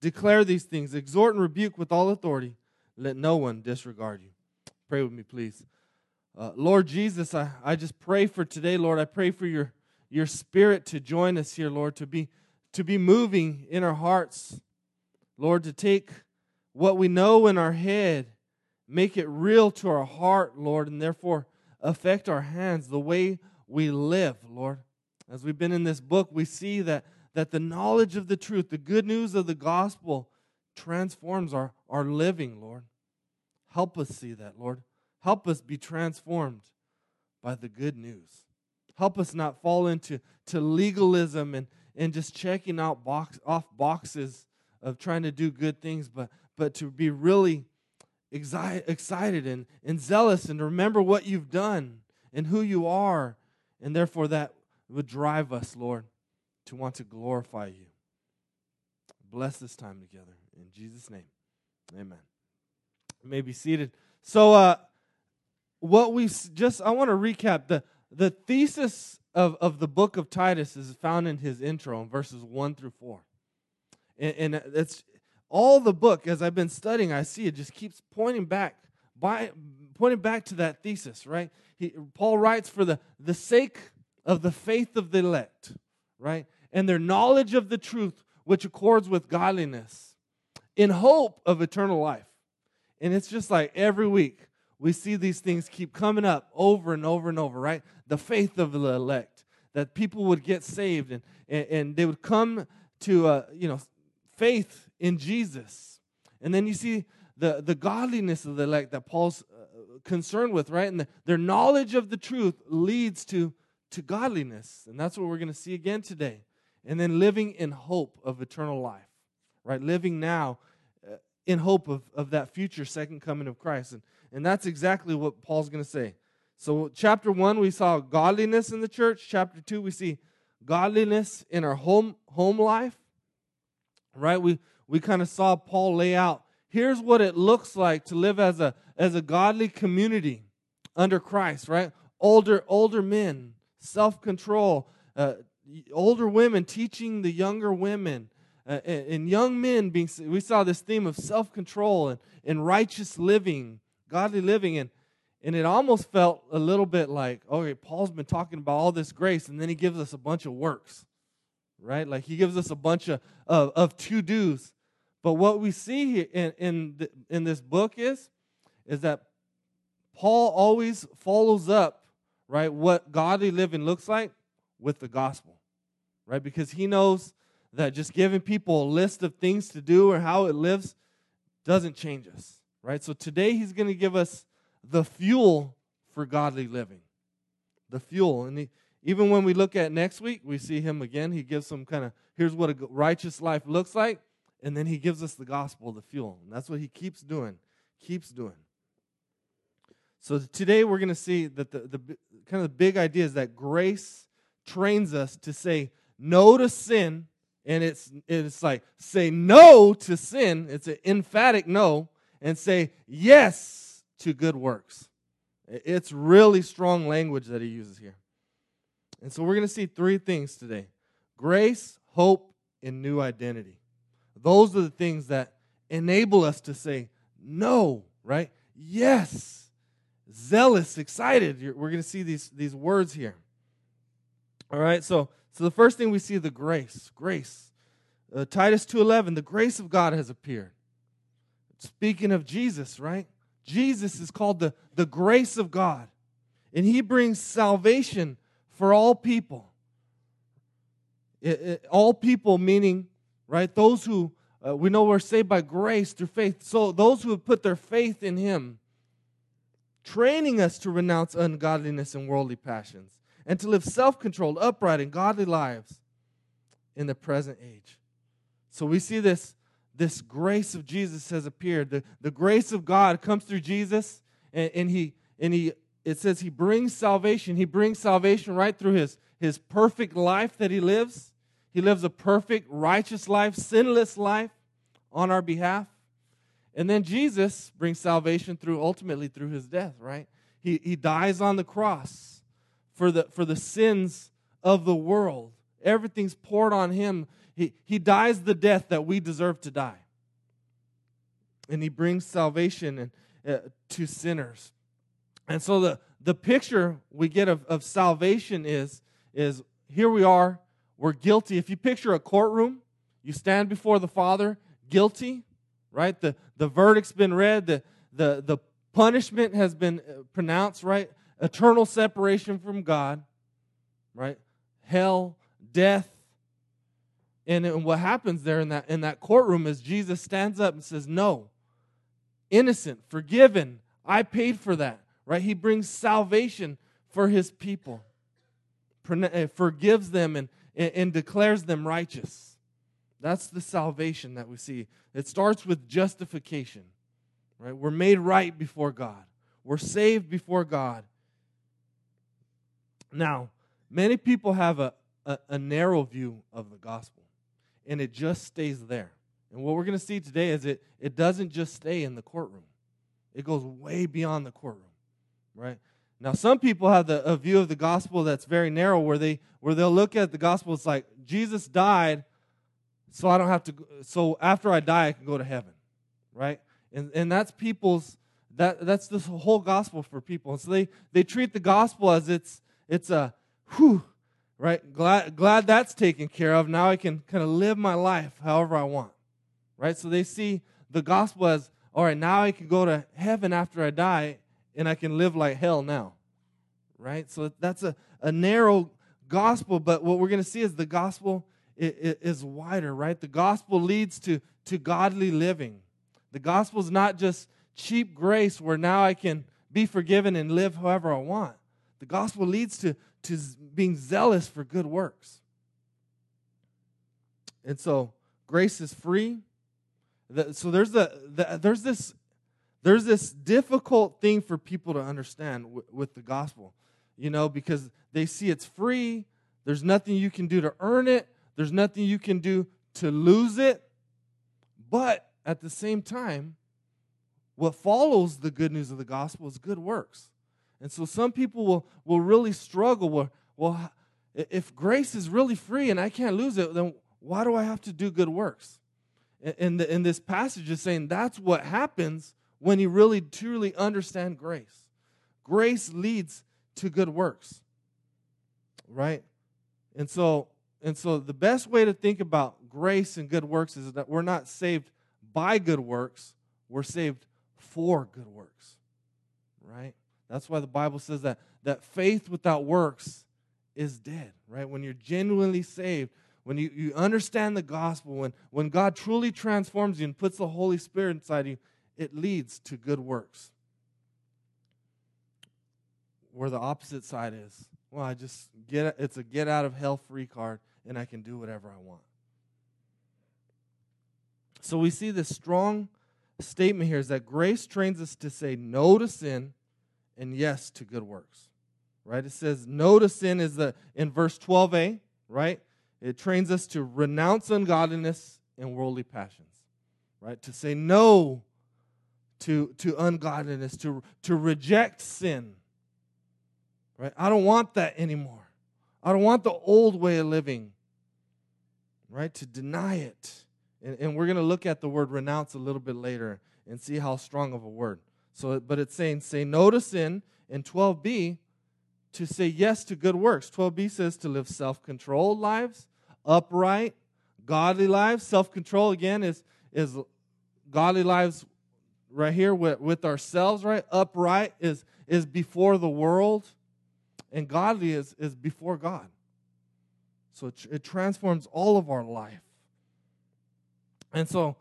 Declare these things, exhort and rebuke with all authority. Let no one disregard you. Pray with me, please. Uh, Lord Jesus, I, I just pray for today, Lord. I pray for your, your spirit to join us here, Lord, to be, to be moving in our hearts. Lord, to take what we know in our head, make it real to our heart, Lord, and therefore affect our hands, the way we live, Lord. As we've been in this book, we see that, that the knowledge of the truth, the good news of the gospel, transforms our, our living, Lord. Help us see that, Lord. Help us be transformed by the good news. Help us not fall into to legalism and, and just checking out box, off boxes of trying to do good things, but, but to be really excited and, and zealous and remember what you've done and who you are. And therefore, that would drive us, Lord, to want to glorify you. Bless this time together. In Jesus' name, amen. You may be seated. So, uh, what we just, I want to recap the, the thesis of, of the book of Titus is found in his intro in verses 1 through 4. And, and it's all the book, as I've been studying, I see it just keeps pointing back, by, pointing back to that thesis, right? He, Paul writes for the, the sake of the faith of the elect, right? And their knowledge of the truth, which accords with godliness, in hope of eternal life. And it's just like every week we see these things keep coming up over and over and over, right? The faith of the elect, that people would get saved and, and, and they would come to, uh, you know, faith in Jesus. And then you see the, the godliness of the elect that Paul's uh, concerned with, right? And the, their knowledge of the truth leads to, to godliness. And that's what we're going to see again today. And then living in hope of eternal life, right? Living now uh, in hope of, of that future second coming of Christ. And, and that's exactly what Paul's going to say. So, chapter one, we saw godliness in the church. Chapter two, we see godliness in our home, home life, right? We, we kind of saw Paul lay out here's what it looks like to live as a as a godly community under Christ, right? Older older men, self-control, uh, older women teaching the younger women, uh, and young men being we saw this theme of self-control and, and righteous living, godly living and and it almost felt a little bit like, okay, Paul's been talking about all this grace, and then he gives us a bunch of works, right? Like he gives us a bunch of, of, of to dos. But what we see here in, in, the, in this book is, is that Paul always follows up, right, what godly living looks like with the gospel, right? Because he knows that just giving people a list of things to do or how it lives doesn't change us, right? So today he's going to give us the fuel for godly living. The fuel. And he, even when we look at next week, we see him again. He gives some kind of here's what a righteous life looks like. And then he gives us the gospel, the fuel. And that's what he keeps doing, keeps doing. So today we're going to see that the, the kind of the big idea is that grace trains us to say no to sin. And it's, it's like say no to sin. It's an emphatic no. And say yes to good works. It's really strong language that he uses here. And so we're going to see three things today grace, hope, and new identity. Those are the things that enable us to say no, right? Yes. Zealous, excited. We're going to see these, these words here. All right, so so the first thing we see the grace, grace. Uh, Titus 2:11, the grace of God has appeared. Speaking of Jesus, right? Jesus is called the, the grace of God. And he brings salvation for all people. It, it, all people meaning right? Those who uh, we know we're saved by grace through faith. So those who have put their faith in Him, training us to renounce ungodliness and worldly passions, and to live self controlled, upright, and godly lives in the present age. So we see this, this grace of Jesus has appeared. The, the grace of God comes through Jesus, and, and he and he it says he brings salvation. He brings salvation right through his, his perfect life that he lives. He lives a perfect, righteous life, sinless life on our behalf. And then Jesus brings salvation through ultimately through his death, right? He, he dies on the cross for the, for the sins of the world. Everything's poured on him. He, he dies the death that we deserve to die. And he brings salvation and, uh, to sinners. And so the, the picture we get of, of salvation is, is here we are, we're guilty. If you picture a courtroom, you stand before the Father, guilty, right? The, the verdict's been read, the, the, the punishment has been uh, pronounced, right? Eternal separation from God, right? Hell, death. And, and what happens there in that, in that courtroom is Jesus stands up and says, No, innocent, forgiven. I paid for that right? He brings salvation for his people, uh, forgives them, and, and declares them righteous. That's the salvation that we see. It starts with justification, right? We're made right before God, we're saved before God. Now, many people have a, a, a narrow view of the gospel, and it just stays there. And what we're going to see today is it, it doesn't just stay in the courtroom, it goes way beyond the courtroom right? Now, some people have the, a view of the gospel that's very narrow, where they where they'll look at the gospel. It's like Jesus died, so I don't have to. So after I die, I can go to heaven, right? And and that's people's that that's the whole gospel for people. And so they they treat the gospel as it's it's a whew, right? Glad glad that's taken care of. Now I can kind of live my life however I want, right? So they see the gospel as all right. Now I can go to heaven after I die and I can live like hell now. Right? So that's a, a narrow gospel, but what we're going to see is the gospel is wider, right? The gospel leads to, to godly living. The gospel is not just cheap grace where now I can be forgiven and live however I want. The gospel leads to, to being zealous for good works. And so grace is free. So there's, a, there's this there's this difficult thing for people to understand w- with the gospel, you know, because they see it's free. There's nothing you can do to earn it, there's nothing you can do to lose it. But at the same time, what follows the good news of the gospel is good works. And so some people will, will really struggle with, well, if grace is really free and I can't lose it, then why do I have to do good works? And, in this passage is saying that's what happens when you really truly understand grace. Grace leads to good works. Right? And so and so the best way to think about grace and good works is that we're not saved by good works, we're saved for good works. Right? That's why the Bible says that that faith without works is dead, right? When you're genuinely saved, when you, you understand the gospel, when, when God truly transforms you and puts the Holy Spirit inside you, it leads to good works. Where the opposite side is, well, I just get it's a get out of hell free card and I can do whatever I want. So we see this strong statement here is that grace trains us to say no to sin and yes to good works. Right? It says no to sin is the in verse 12a, right? It trains us to renounce ungodliness and worldly passions. Right? To say no to, to ungodliness, to, to reject sin. Right? I don't want that anymore. I don't want the old way of living. Right? To deny it. And, and we're going to look at the word renounce a little bit later and see how strong of a word. So, but it's saying say no to sin. In 12b, to say yes to good works. 12b says to live self-controlled lives, upright, godly lives. Self-control again is is godly lives right here with, with ourselves, right? Upright is, is before the world, and godly is, is before God. So it, it transforms all of our life. And so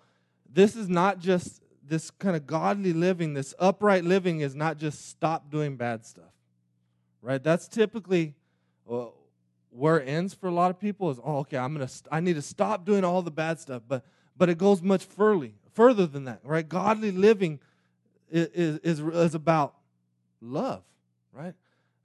this is not just this kind of godly living, this upright living is not just stop doing bad stuff, right? That's typically uh, where it ends for a lot of people is, oh, okay, I'm gonna, st- I need to stop doing all the bad stuff. But but it goes much further, further than that, right? Godly living is, is, is about love, right?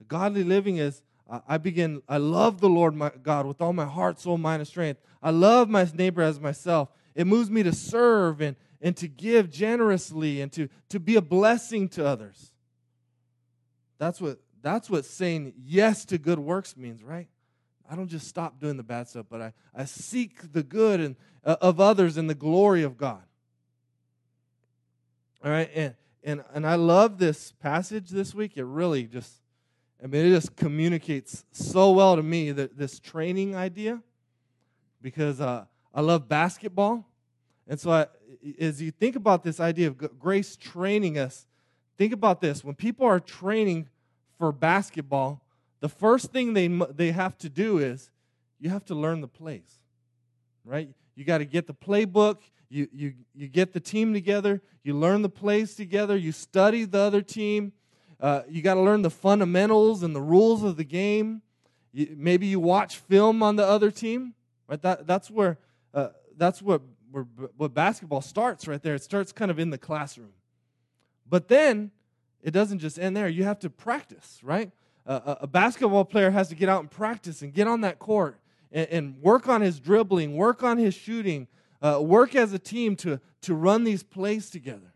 Godly living is I begin, I love the Lord my God with all my heart, soul, mind, and strength. I love my neighbor as myself. It moves me to serve and, and to give generously and to, to be a blessing to others. That's what, that's what saying yes to good works means, right? I don't just stop doing the bad stuff, but I, I seek the good and, uh, of others and the glory of God. All right, and, and, and I love this passage this week. It really just I mean, it just communicates so well to me that this training idea, because uh, I love basketball, and so I, as you think about this idea of grace training us, think about this: when people are training for basketball, the first thing they they have to do is you have to learn the plays, right? You got to get the playbook. You, you, you get the team together, you learn the plays together, you study the other team, uh, you got to learn the fundamentals and the rules of the game. You, maybe you watch film on the other team. Right? That, that's where uh, that's what where, what basketball starts right there. It starts kind of in the classroom, but then it doesn't just end there. You have to practice, right? Uh, a basketball player has to get out and practice and get on that court and, and work on his dribbling, work on his shooting, uh, work as a team to to run these plays together.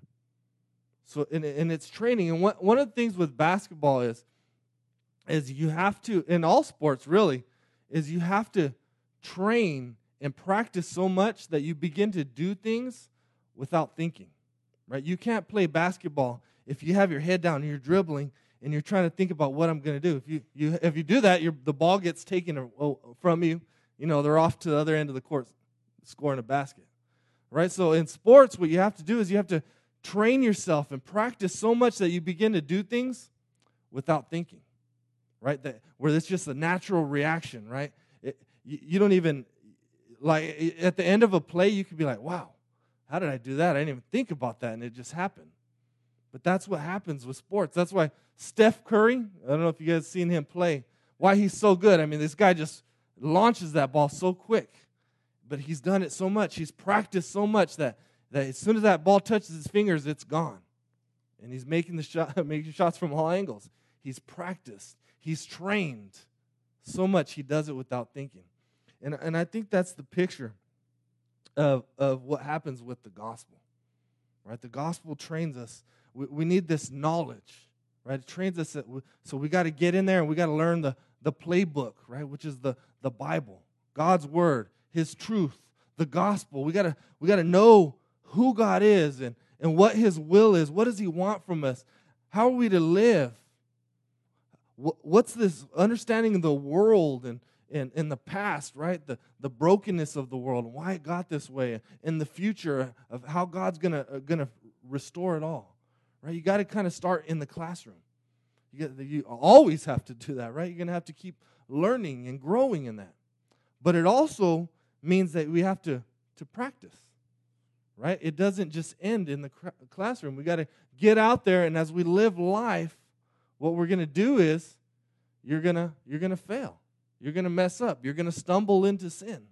So, and, and it's training. And one, one of the things with basketball is, is you have to, in all sports really, is you have to train and practice so much that you begin to do things without thinking, right? You can't play basketball if you have your head down and you're dribbling and you're trying to think about what I'm going to do. If you, you, if you do that, the ball gets taken from you. You know, they're off to the other end of the court scoring a basket, right? So in sports, what you have to do is you have to train yourself and practice so much that you begin to do things without thinking, right? That where it's just a natural reaction, right? It, you, you, don't even like at the end of a play, you could be like, "Wow, how did I do that? I didn't even think about that, and it just happened." But that's what happens with sports. That's why Steph Curry. I don't know if you guys seen him play. Why he's so good? I mean, this guy just launches that ball so quick, but he's done it so much. He's practiced so much that that as soon as that ball touches his fingers, it's gone. And he's making the shot, making shots from all angles. He's practiced. He's trained so much he does it without thinking. And, and I think that's the picture of, of what happens with the gospel. Right? The gospel trains us. We, we need this knowledge. Right? It trains us. We, so we got to get in there and we got to learn the, the playbook, right? Which is the, the Bible, God's word, his truth, the gospel. We gotta we gotta know who God is and, and what His will is. What does He want from us? How are we to live? What's this understanding of the world and, and, in the past, right? The, the brokenness of the world why it got this way, in the future of how God's gonna, uh, gonna restore it all, right? You got to kind of start in the classroom. You, get, you always have to do that, right? You're to have to keep learning and growing in that. But it also means that we have to, to practice right? It doesn't just end in the cr- classroom. We got to get out there, and as we live life, what we're to do is you're to you're to fail. You're going to mess up. You're going to stumble into sin,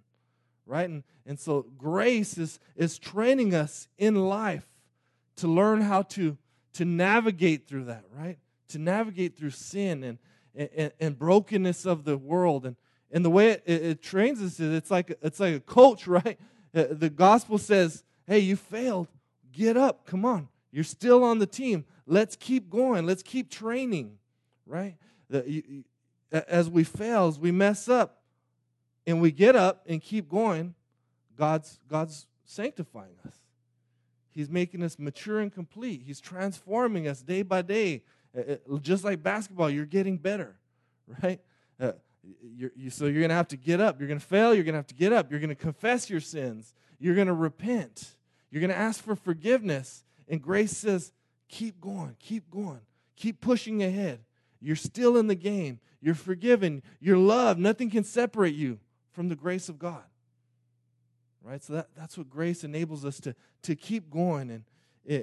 right? And and so grace is is training us in life to learn how to to navigate through that, right? To navigate through sin and and, and brokenness of the world and and the way it, it, trains us is it's like it's like a coach, right? Uh, the gospel says Hey, you failed. Get up. Come on. You're still on the team. Let's keep going. Let's keep training, right? As we fail, as we mess up, and we get up and keep going, God's, God's sanctifying us. He's making us mature and complete. He's transforming us day by day. Just like basketball, you're getting better, right? Uh, you're, you, so you're going to have to get up. You're going to fail. You're going to have to get up. You're going to confess your sins. You're going to repent. You're going to ask for forgiveness. And grace says, keep going, keep going, keep pushing ahead. You're still in the game. You're forgiven. You're loved. Nothing can separate you from the grace of God. Right? So that, that's what grace enables us to, to keep going and,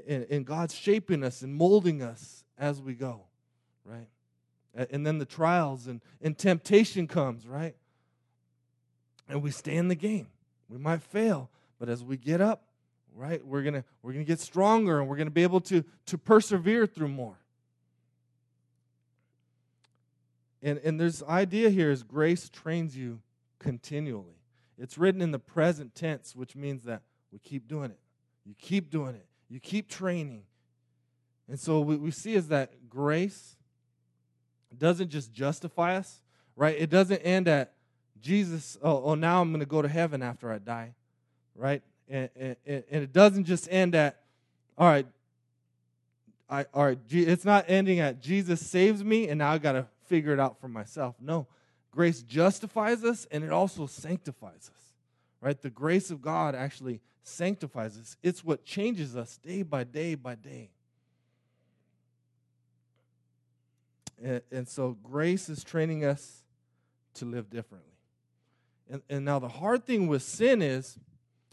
and, and God's shaping us and molding us as we go. Right? And then the trials and, and temptation comes, right? And we stay in the game. We might fail, but as we get up, right, we're gonna we're gonna get stronger and we're gonna be able to to persevere through more. And and there's idea here is grace trains you continually. It's written in the present tense, which means that we keep doing it. You keep doing it. You keep training. And so what we see is that grace doesn't just justify us, right? It doesn't end at Jesus, oh, oh now I'm going to go to heaven after I die, right? And, and, and it doesn't just end at, all right, I, all right, it's not ending at Jesus saves me and now I got to figure it out for myself. No, grace justifies us and it also sanctifies us, right? The grace of God actually sanctifies us. It's what changes us day by day by day. And, so grace is training us to live differently. And, and now the hard thing with sin is,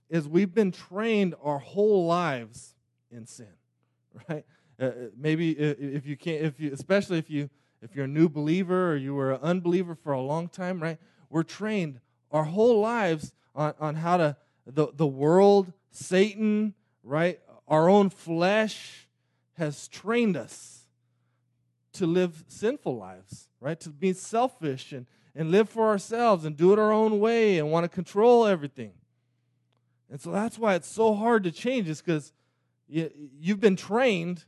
is we've been trained our whole lives in sin, right? Uh, uh maybe if you can't, if you, especially if you, if you're a new believer or you were an unbeliever for a long time, right? We're trained our whole lives on, on how to, the, the world, Satan, right? Our own flesh has trained us to live sinful lives, right? To be selfish and, and live for ourselves and do it our own way and want to control everything. And so that's why it's so hard to change, is because you, you've been trained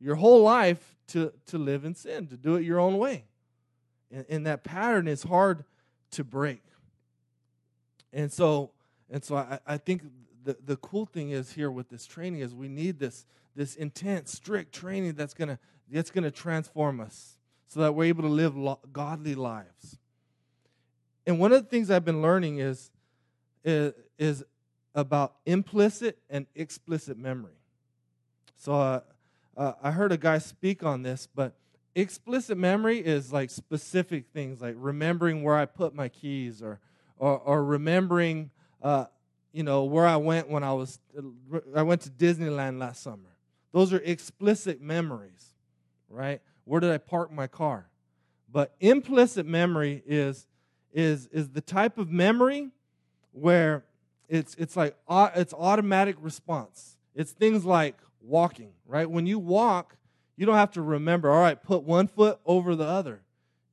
your whole life to, to live in sin, to do it your own way. And, and that pattern is hard to break. And so, and so I, I think the, the cool thing is here with this training is we need this, this intense, strict training that's gonna that's gonna transform us so that we're able to live lo- godly lives. And one of the things I've been learning is, is, is about implicit and explicit memory. So uh, uh, I heard a guy speak on this, but explicit memory is like specific things, like remembering where I put my keys or or, or remembering, uh, you know, where I went when I was I went to Disneyland last summer. Those are explicit memories, right? Where did I park my car? But implicit memory is is is the type of memory where it's it's like it's automatic response. It's things like walking, right? When you walk, you don't have to remember, all right, put one foot over the other.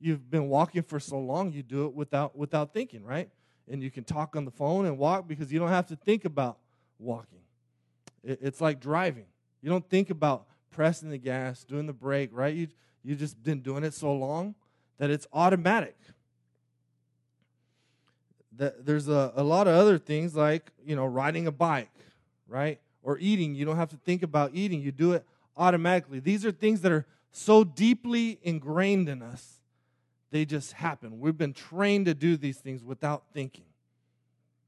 You've been walking for so long, you do it without without thinking, right? And you can talk on the phone and walk because you don't have to think about walking. It, it's like driving. You don't think about pressing the gas, doing the brake, right? You you've just been doing it so long that it's automatic that there's a, a lot of other things like you know riding a bike right or eating. You don't have to think about eating. You do it automatically. These are things that are so deeply ingrained in us they just happen. We've been trained to do these things without thinking.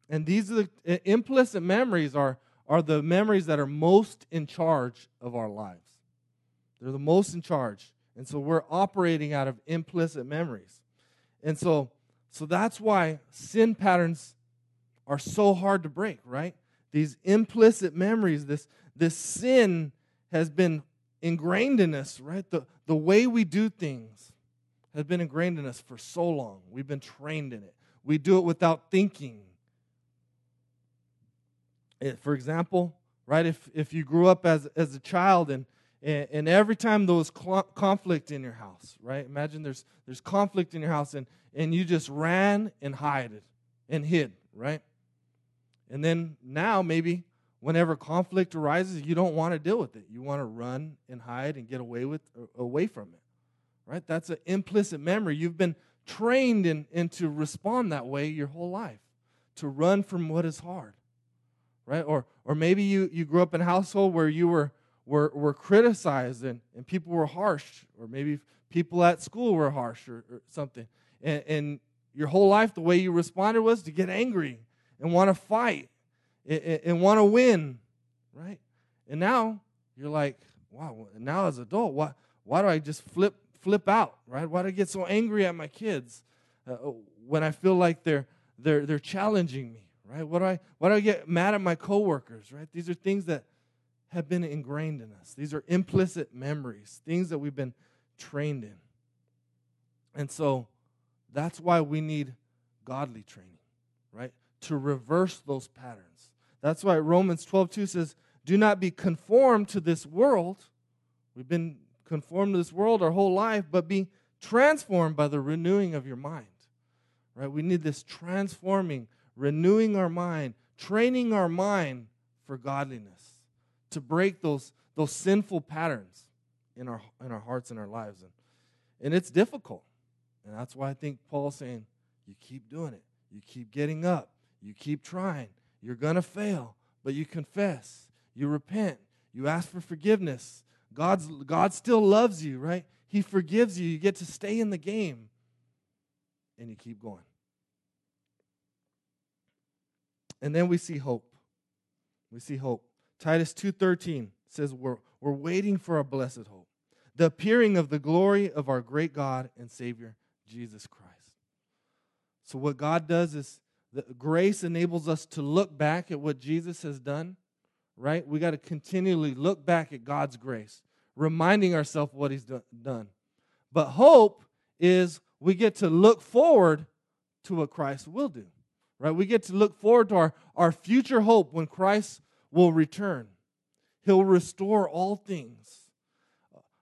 And these are the implicit memories are are the memories that are most in charge of our lives. They're the most in charge. And so we're operating out of implicit memories. And so so that's why sin patterns are so hard to break, right? These implicit memories, this, this sin has been ingrained in us, right? The, the way we do things has been ingrained in us for so long. We've been trained in it. We do it without thinking. Eh, for example, right, if, if you grew up as, as a child and, and, and every time there was cl- conflict in your house, right? Imagine there's, there's conflict in your house and, and you just ran and hid it and hid, right? And then now maybe whenever conflict arises, you don't want to deal with it. You want to run and hide and get away with away from it. Right? That's an implicit memory. You've been trained in, in to respond that way your whole life. To run from what is hard. Right? Or or maybe you, you grew up in a household where you were were, were criticized and, and people were harsh, or maybe people at school were harsh or, or something and, and your whole life the way you responded was to get angry and want to fight and, and want to win, right? And now you're like, wow, now as an adult, why, why do I just flip flip out, right? Why do I get so angry at my kids uh, when I feel like they're they're they're challenging me, right? What do I why do I get mad at my coworkers, right? These are things that have been ingrained in us. These are implicit memories, things that we've been trained in. And so that's why we need godly training? To reverse those patterns. That's why Romans 12 2 says, Do not be conformed to this world. We've been conformed to this world our whole life, but be transformed by the renewing of your mind. Right? We need this transforming, renewing our mind, training our mind for godliness, to break those, those sinful patterns in our, in our hearts and our lives. And, and it's difficult. And that's why I think Paul's saying, you keep doing it. You keep getting up. You keep trying. You're going to fail, but you confess. You repent. You ask for forgiveness. God's, God still loves you, right? He forgives you. You get to stay in the game. And you keep going. And then we see hope. We see hope. Titus 2:13 says we're, we're waiting for a blessed hope, the appearing of the glory of our great God and Savior, Jesus Christ. So what God does is grace enables us to look back at what Jesus has done, right? We got to continually look back at God's grace, reminding ourselves what he's do- done. But hope is we get to look forward to what Christ will do right? We get to look forward to our, our future hope when Christ will return. He'll restore all things.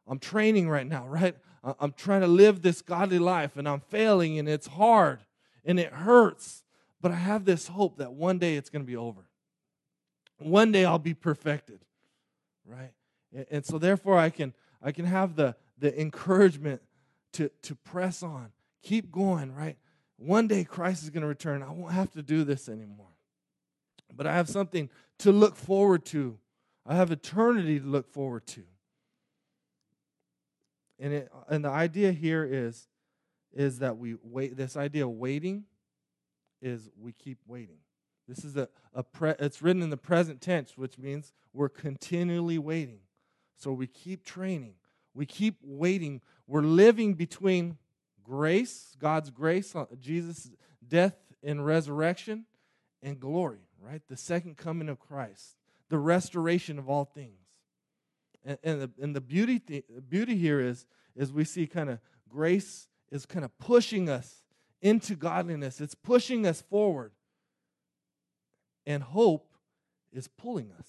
I'm training right now, right? I'm trying to live this godly life and I'm failing and it's hard and it hurts. But I have this hope that one day it's going to be over. One day I'll be perfected, right? And so therefore I can I can have the the encouragement to to press on, keep going, right? One day Christ is going to return. I won't have to do this anymore. But I have something to look forward to. I have eternity to look forward to. And, it, and the idea here is, is that we wait. This idea of waiting is we keep waiting. This is a, a pre, it's written in the present tense, which means we're continually waiting. So we keep training. We keep waiting. We're living between grace, God's grace, uh, Jesus' death and resurrection, and glory, right? The second coming of Christ, the restoration of all things. And, and the, and the beauty, th- beauty here is, is we see kind of grace is kind of pushing us into godliness, it's pushing us forward. And hope is pulling us,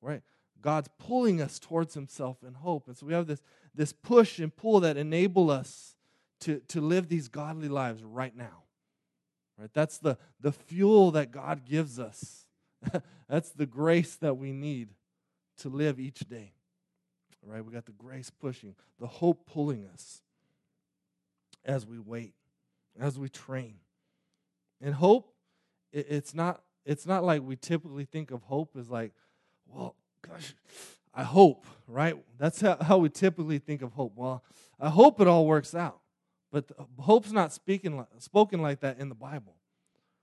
right? God's pulling us towards Himself in hope. And so we have this, this push and pull that enable us to, to live these godly lives right now. Right? That's the, the fuel that God gives us. That's the grace that we need to live each day. Right? We got the grace pushing, the hope pulling us as we wait, as we train. And hope, it, it's not it's not like we typically think of hope as like, well, gosh, I hope, right? That's how, how we typically think of hope. Well, I hope it all works out. But hope's not speaking spoken like that in the Bible.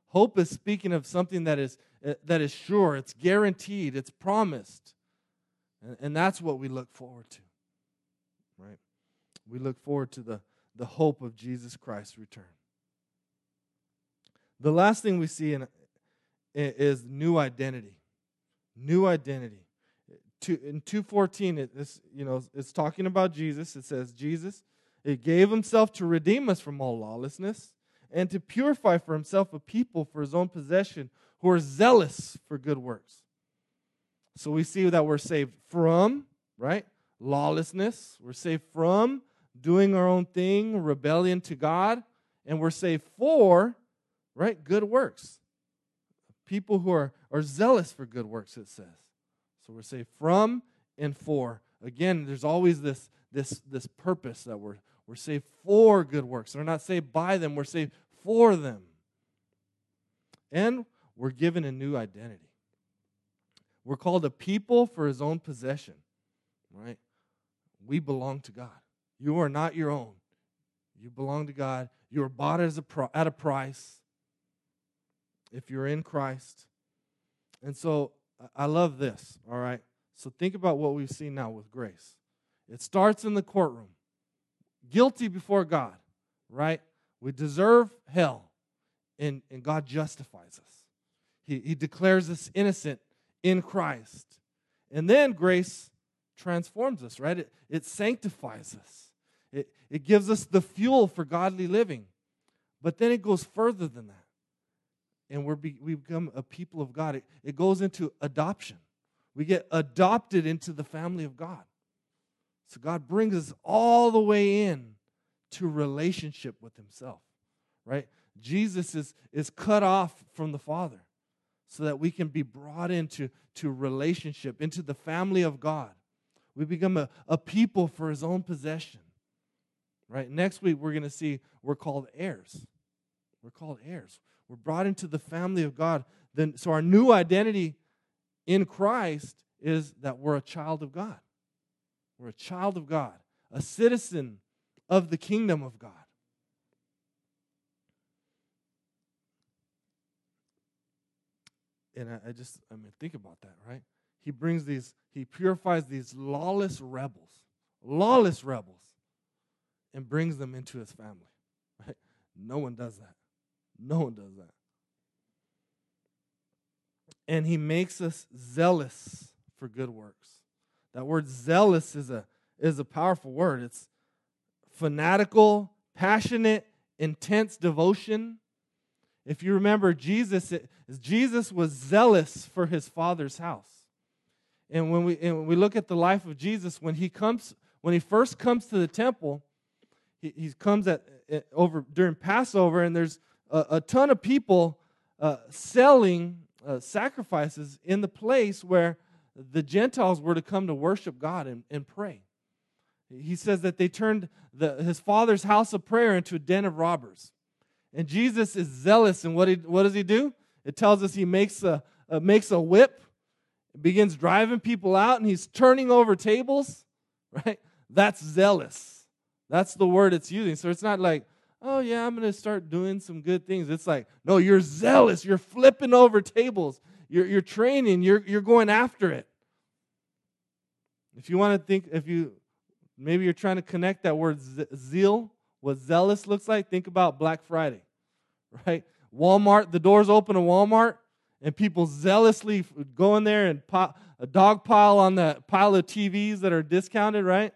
Hope is speaking of something that is eh, that is sure, it's guaranteed, it's promised. And, and that's what we look forward to. Right? We look forward to the, the hope of Jesus Christ's return. The last thing we see in, is new identity. New identity. In 214, it, this, you know, it's talking about Jesus. It says, Jesus, it gave himself to redeem us from all lawlessness and to purify for himself a people for his own possession who are zealous for good works. So we see that we're saved from, right? Lawlessness. We're saved from doing our own thing, rebellion to God. And we're saved for, right? Good works. People who are, are zealous for good works, it says. So we're saved from and for. Again, there's always this, this, this purpose that we're, we're saved for good works. We're not saved by them, we're saved for them. And we're given a new identity. We're called a people for his own possession, right? We belong to God. You are not your own. You belong to God. You are bought as a pro- at a price if you're in Christ. And so I love this, all right? So think about what we've seen now with grace. It starts in the courtroom guilty before God, right? We deserve hell, and, and God justifies us. He, he declares us innocent in Christ. And then grace transforms us, right? It, it sanctifies us, it, it gives us the fuel for godly living. But then it goes further than that. And we're be, we become a people of God. It, it goes into adoption. We get adopted into the family of God. So God brings us all the way in to relationship with Himself, right? Jesus is, is cut off from the Father so that we can be brought into to relationship, into the family of God. We become a, a people for His own possession, right? Next week, we're going to see we're called heirs. We're called heirs. We're brought into the family of God. Then, so our new identity in Christ is that we're a child of God. We're a child of God, a citizen of the kingdom of God. And I, I just, I mean, think about that, right? He brings these, he purifies these lawless rebels, lawless rebels, and brings them into his family. Right? No one does that. No one does that. And he makes us zealous for good works. That word zealous is a is a powerful word. It's fanatical, passionate, intense devotion. If you remember Jesus, it, Jesus was zealous for his father's house. And when we and when we look at the life of Jesus, when he comes, when he first comes to the temple, he, he comes at, at over during Passover, and there's a, a ton of people uh, selling uh, sacrifices in the place where the Gentiles were to come to worship God and, and pray. He says that they turned the, his father's house of prayer into a den of robbers. And Jesus is zealous, and what, he, what does he do? It tells us he makes a, makes a whip, begins driving people out, and he's turning over tables, right? That's zealous. That's the word it's using. So it's not like, oh, yeah, I'm to start doing some good things. It's like, no, you're zealous. You're flipping over tables. You're, you're training. You're, you're going after it. If you want to think, if you maybe you're trying to connect that word zeal, what zealous looks like, think about Black Friday, right? Walmart, the doors open to Walmart, and people zealously go in there and pop, a dog pile on the pile of TVs that are discounted, right?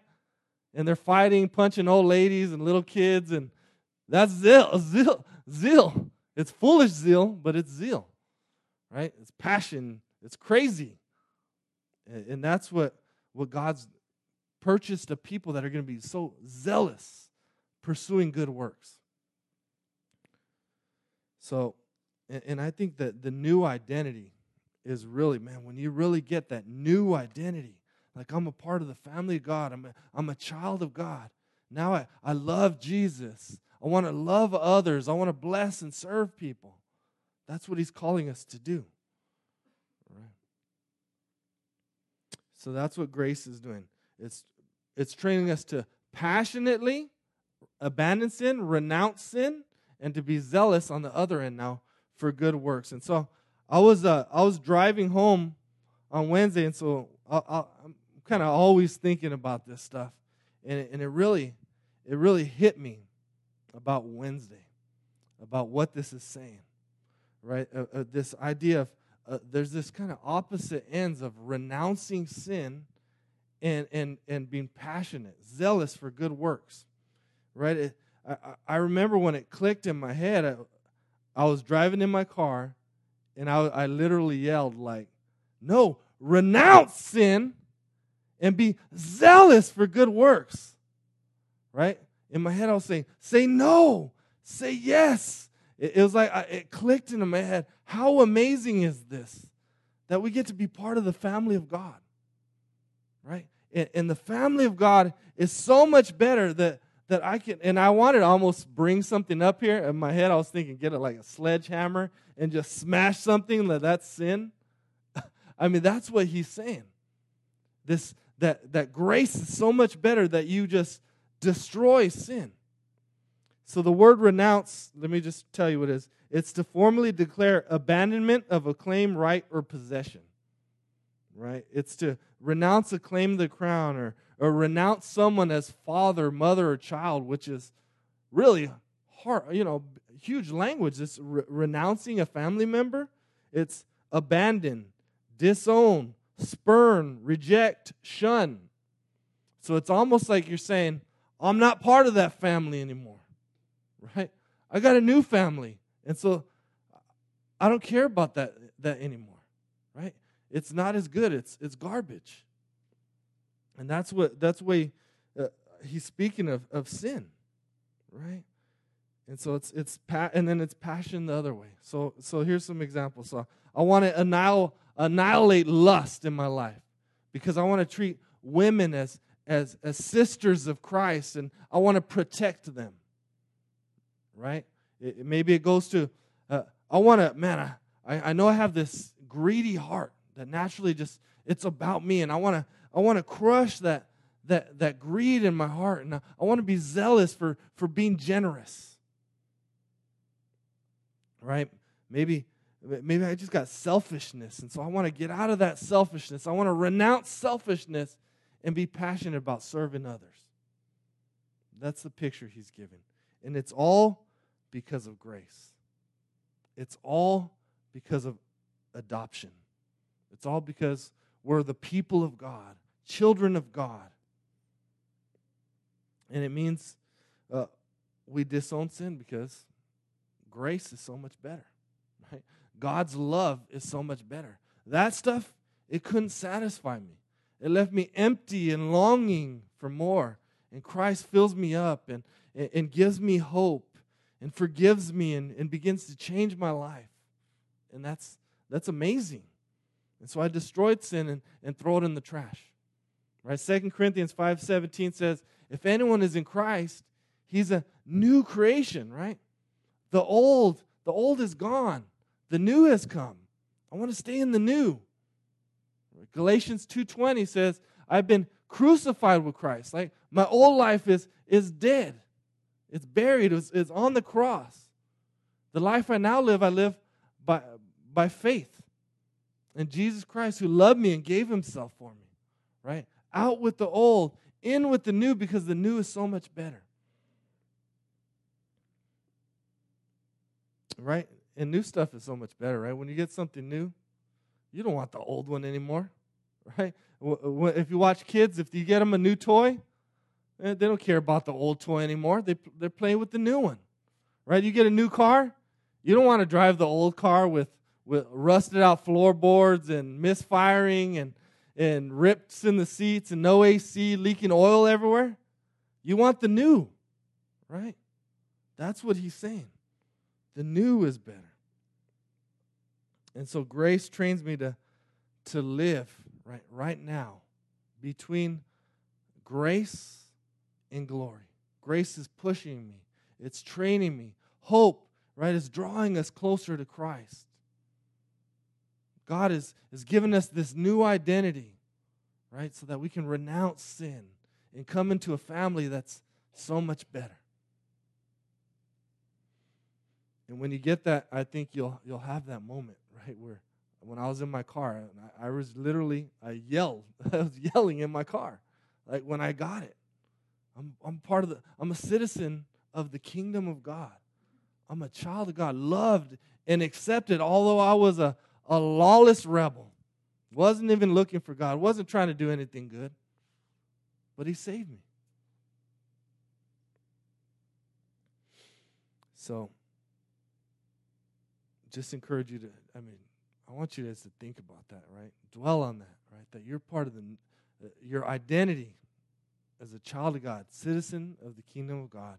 And they're fighting, punching old ladies and little kids, and that's zeal, zeal, zeal. It's foolish zeal, but it's zeal, right? It's passion. It's crazy, and that's what what God's purchased a people that are going to be so zealous pursuing good works. So, and, and I think that the new identity is really, man, when you really get that new identity, like I'm a part of the family of God, I'm a, I'm a child of God. Now I, I love Jesus. I want to love others. I want to bless and serve people. That's what he's calling us to do. So that's what grace is doing. It's it's training us to passionately abandon sin, renounce sin, and to be zealous on the other end now for good works. And so I was uh, I was driving home on Wednesday, and so I, am kind of always thinking about this stuff, and it, and it really it really hit me about Wednesday, about what this is saying, right? Uh, uh, this idea of uh, there's this kind of opposite ends of renouncing sin and, and, and being passionate, zealous for good works, right? It, I, I remember when it clicked in my head, I, I was driving in my car and I, I literally yelled like, no, renounce sin and be zealous for good works, right? In my head, I was saying, say no, say yes. It, it was like I, it clicked into my head. How amazing is this that we get to be part of the family of God, right? And, and the family of God is so much better that that I can, and I wanted to almost bring something up here. In my head, I was thinking, get it like a sledgehammer and just smash something that that's sin. I mean, that's what he's saying. This that that grace is so much better that you just destroy sin. So the word renounce, let me just tell you what it is. It's to formally declare abandonment of a claim, right, or possession. Right? It's to renounce a claim to the crown or, or renounce someone as father, mother, or child, which is really hard, you know, huge language. It's re- renouncing a family member. It's abandon, disown, spurn, reject, shun. So it's almost like you're saying, I'm not part of that family anymore. Right? I got a new family. And so I don't care about that, that anymore, right? It's not as good. It's, it's garbage. And that's what that's way uh, he's speaking of, of sin, right? And so it's it's pa- and then it's passion the other way. So so here's some examples. So I want to annihil- annihilate lust in my life because I want to treat women as as as sisters of Christ and I want to protect them. Right? It, maybe it goes to uh, I want to man I, I know I have this greedy heart that naturally just it's about me and I want to I want to crush that that that greed in my heart and I, I want to be zealous for for being generous. Right? Maybe maybe I just got selfishness and so I want to get out of that selfishness. I want to renounce selfishness and be passionate about serving others. That's the picture he's given. And it's all because of grace. It's all because of adoption. It's all because we're the people of God, children of God. And it means uh, we disown sin because grace is so much better. Right? God's love is so much better. That stuff, it couldn't satisfy me. It left me empty and longing for more. And Christ fills me up and, and gives me hope and forgives me and, and begins to change my life. And that's, that's amazing. And so I destroyed sin and, and throw it in the trash. Right? 2 Corinthians 5:17 says, if anyone is in Christ, he's a new creation, right? The old, the old is gone. The new has come. I want to stay in the new. Galatians 2:20 says, I've been crucified with Christ. Like my old life is, is dead. It's buried. It's, it's on the cross. The life I now live, I live by, by faith in Jesus Christ who loved me and gave himself for me, right? Out with the old, in with the new because the new is so much better. Right? And new stuff is so much better, right? When you get something new, you don't want the old one anymore, right? If you watch kids, if you get them a new toy, eh, they don't care about the old toy anymore. They, they're playing with the new one, right? You get a new car, you don't want to drive the old car with with rusted out floorboards and misfiring and, and rips in the seats and no AC, leaking oil everywhere. You want the new, right? That's what he's saying. The new is better. And so grace trains me to, to live right, right now between grace and glory. Grace is pushing me, it's training me. Hope, right, is drawing us closer to Christ. God has, has given us this new identity, right? So that we can renounce sin and come into a family that's so much better. And when you get that, I think you'll you'll have that moment, right? Where when I was in my car, I, I was literally I yelled. I was yelling in my car. Like when I got it. I'm I'm part of the I'm a citizen of the kingdom of God. I'm a child of God, loved and accepted, although I was a, a lawless rebel. Wasn't even looking for God, wasn't trying to do anything good. But he saved me. So, just encourage you to, I mean, I want you guys to think about that, right? Dwell on that, right? That you're part of the, uh, your identity as a child of God, citizen of the kingdom of God.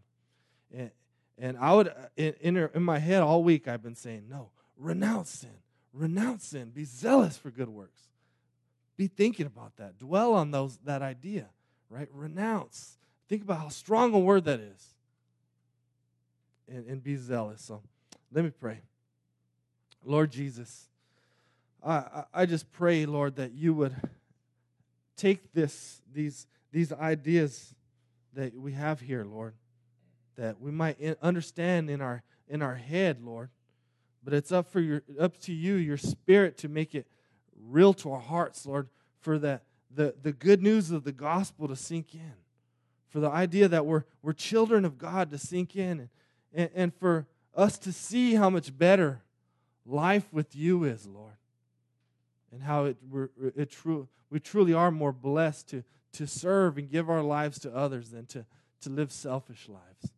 And, and I would, uh, in, in, in my head all week, I've been saying, no, renounce sin renounce sin, be zealous for good works. Be thinking about that. Dwell on those that idea, right? Renounce. Think about how strong a word that is. And, and be zealous. So let me pray. Lord Jesus, I, I just pray, Lord, that you would take this, these, these ideas that we have here, Lord, that we might understand in our in our head, Lord, but it's up for your up to you, your spirit, to make it real to our hearts, Lord, for that the, the good news of the gospel to sink in. For the idea that we're we're children of God to sink in and, and, and for us to see how much better life with you is, Lord. And how it, we're, it true, we truly are more blessed to, to serve and give our lives to others than to, to live selfish lives.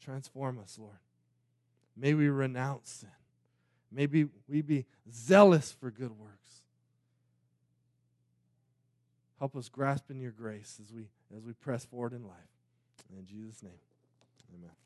Transform us, Lord. May we renounce sin. Maybe we be zealous for good works. Help us grasp in your grace as we as we press forward in life. In Jesus' name. Amen.